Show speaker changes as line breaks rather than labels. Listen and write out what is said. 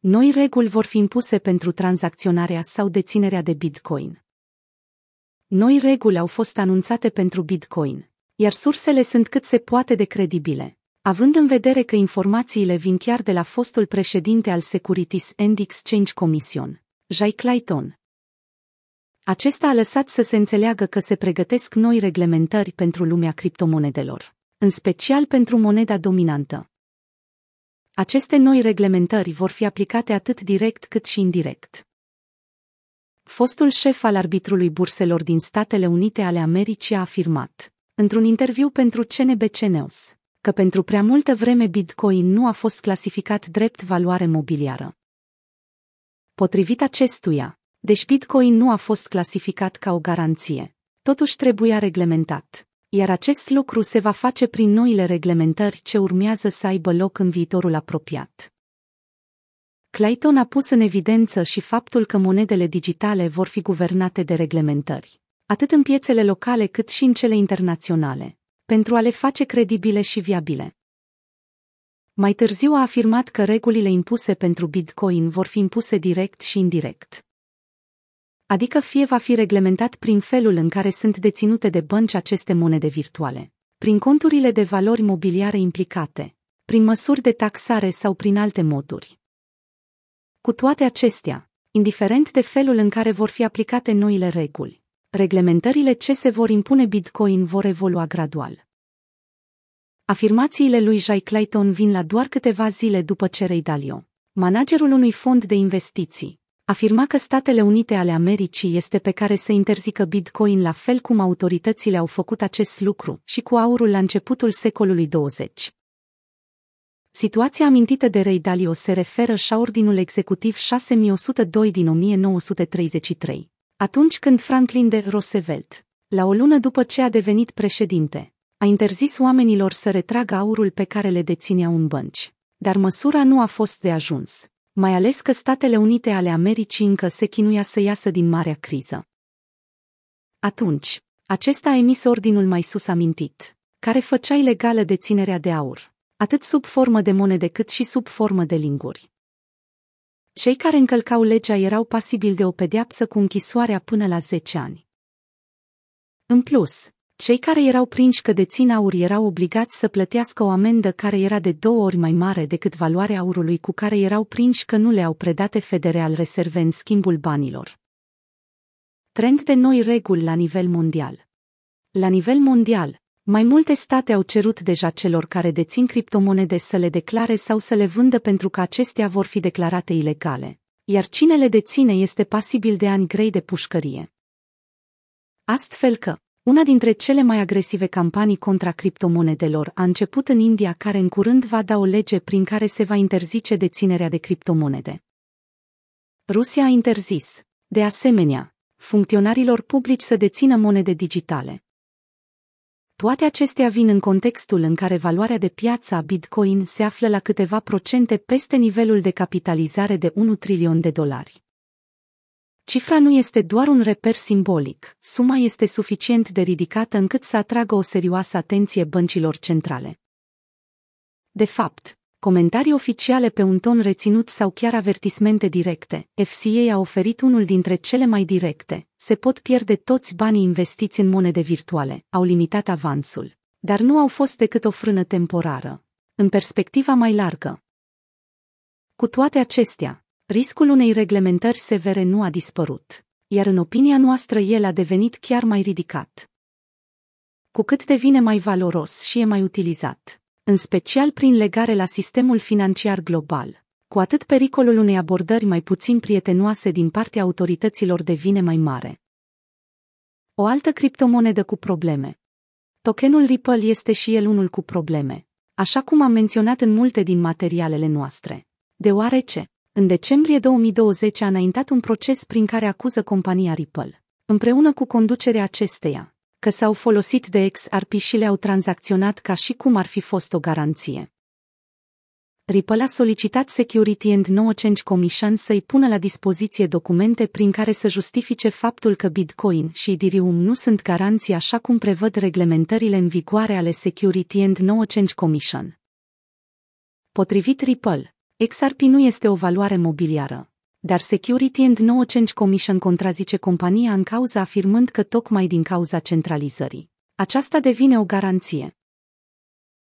Noi reguli vor fi impuse pentru tranzacționarea sau deținerea de Bitcoin. Noi reguli au fost anunțate pentru Bitcoin, iar sursele sunt cât se poate de credibile, având în vedere că informațiile vin chiar de la fostul președinte al Securities and Exchange Commission, Jay Clayton. Acesta a lăsat să se înțeleagă că se pregătesc noi reglementări pentru lumea criptomonedelor, în special pentru moneda dominantă. Aceste noi reglementări vor fi aplicate atât direct cât și indirect. Fostul șef al arbitrului burselor din Statele Unite ale Americii a afirmat, într-un interviu pentru CNBC News, că pentru prea multă vreme Bitcoin nu a fost clasificat drept valoare mobiliară. Potrivit acestuia, deci Bitcoin nu a fost clasificat ca o garanție, totuși trebuia reglementat iar acest lucru se va face prin noile reglementări ce urmează să aibă loc în viitorul apropiat. Clayton a pus în evidență și faptul că monedele digitale vor fi guvernate de reglementări, atât în piețele locale cât și în cele internaționale, pentru a le face credibile și viabile. Mai târziu a afirmat că regulile impuse pentru Bitcoin vor fi impuse direct și indirect adică fie va fi reglementat prin felul în care sunt deținute de bănci aceste monede virtuale, prin conturile de valori mobiliare implicate, prin măsuri de taxare sau prin alte moduri. Cu toate acestea, indiferent de felul în care vor fi aplicate noile reguli, reglementările ce se vor impune Bitcoin vor evolua gradual. Afirmațiile lui Jay Clayton vin la doar câteva zile după ce Ray Dalio, managerul unui fond de investiții, afirma că Statele Unite ale Americii este pe care să interzică Bitcoin la fel cum autoritățile au făcut acest lucru și cu aurul la începutul secolului 20. Situația amintită de Ray Dalio se referă și ordinul executiv 6102 din 1933, atunci când Franklin D. Roosevelt, la o lună după ce a devenit președinte, a interzis oamenilor să retragă aurul pe care le dețineau în bănci. Dar măsura nu a fost de ajuns mai ales că Statele Unite ale Americii încă se chinuia să iasă din marea criză. Atunci, acesta a emis ordinul mai sus amintit, care făcea ilegală deținerea de aur, atât sub formă de monede cât și sub formă de linguri. Cei care încălcau legea erau pasibili de o pedeapsă cu închisoarea până la 10 ani. În plus, cei care erau prinși că dețin aur erau obligați să plătească o amendă care era de două ori mai mare decât valoarea aurului cu care erau prinși că nu le-au predate Federal Reserve în schimbul banilor. Trend de noi reguli la nivel mondial. La nivel mondial, mai multe state au cerut deja celor care dețin criptomonede să le declare sau să le vândă pentru că acestea vor fi declarate ilegale, iar cine le deține este pasibil de ani grei de pușcărie. Astfel că, una dintre cele mai agresive campanii contra criptomonedelor a început în India, care în curând va da o lege prin care se va interzice deținerea de criptomonede. Rusia a interzis, de asemenea, funcționarilor publici să dețină monede digitale. Toate acestea vin în contextul în care valoarea de piață a Bitcoin se află la câteva procente peste nivelul de capitalizare de 1 trilion de dolari. Cifra nu este doar un reper simbolic, suma este suficient de ridicată încât să atragă o serioasă atenție băncilor centrale. De fapt, comentarii oficiale pe un ton reținut sau chiar avertismente directe, FCA a oferit unul dintre cele mai directe, se pot pierde toți banii investiți în monede virtuale, au limitat avansul, dar nu au fost decât o frână temporară. În perspectiva mai largă, cu toate acestea, riscul unei reglementări severe nu a dispărut, iar în opinia noastră el a devenit chiar mai ridicat. Cu cât devine mai valoros și e mai utilizat, în special prin legare la sistemul financiar global, cu atât pericolul unei abordări mai puțin prietenoase din partea autorităților devine mai mare. O altă criptomonedă cu probleme. Tokenul Ripple este și el unul cu probleme, așa cum am menționat în multe din materialele noastre, deoarece, în decembrie 2020 a înaintat un proces prin care acuză compania Ripple, împreună cu conducerea acesteia, că s-au folosit de XRP și le-au tranzacționat ca și cum ar fi fost o garanție. Ripple a solicitat Security and No Change Commission să-i pună la dispoziție documente prin care să justifice faptul că Bitcoin și Ethereum nu sunt garanții așa cum prevăd reglementările în vigoare ale Security and No Change Commission. Potrivit Ripple, XRP nu este o valoare mobiliară. Dar Security and No Change Commission contrazice compania în cauză afirmând că tocmai din cauza centralizării. Aceasta devine o garanție.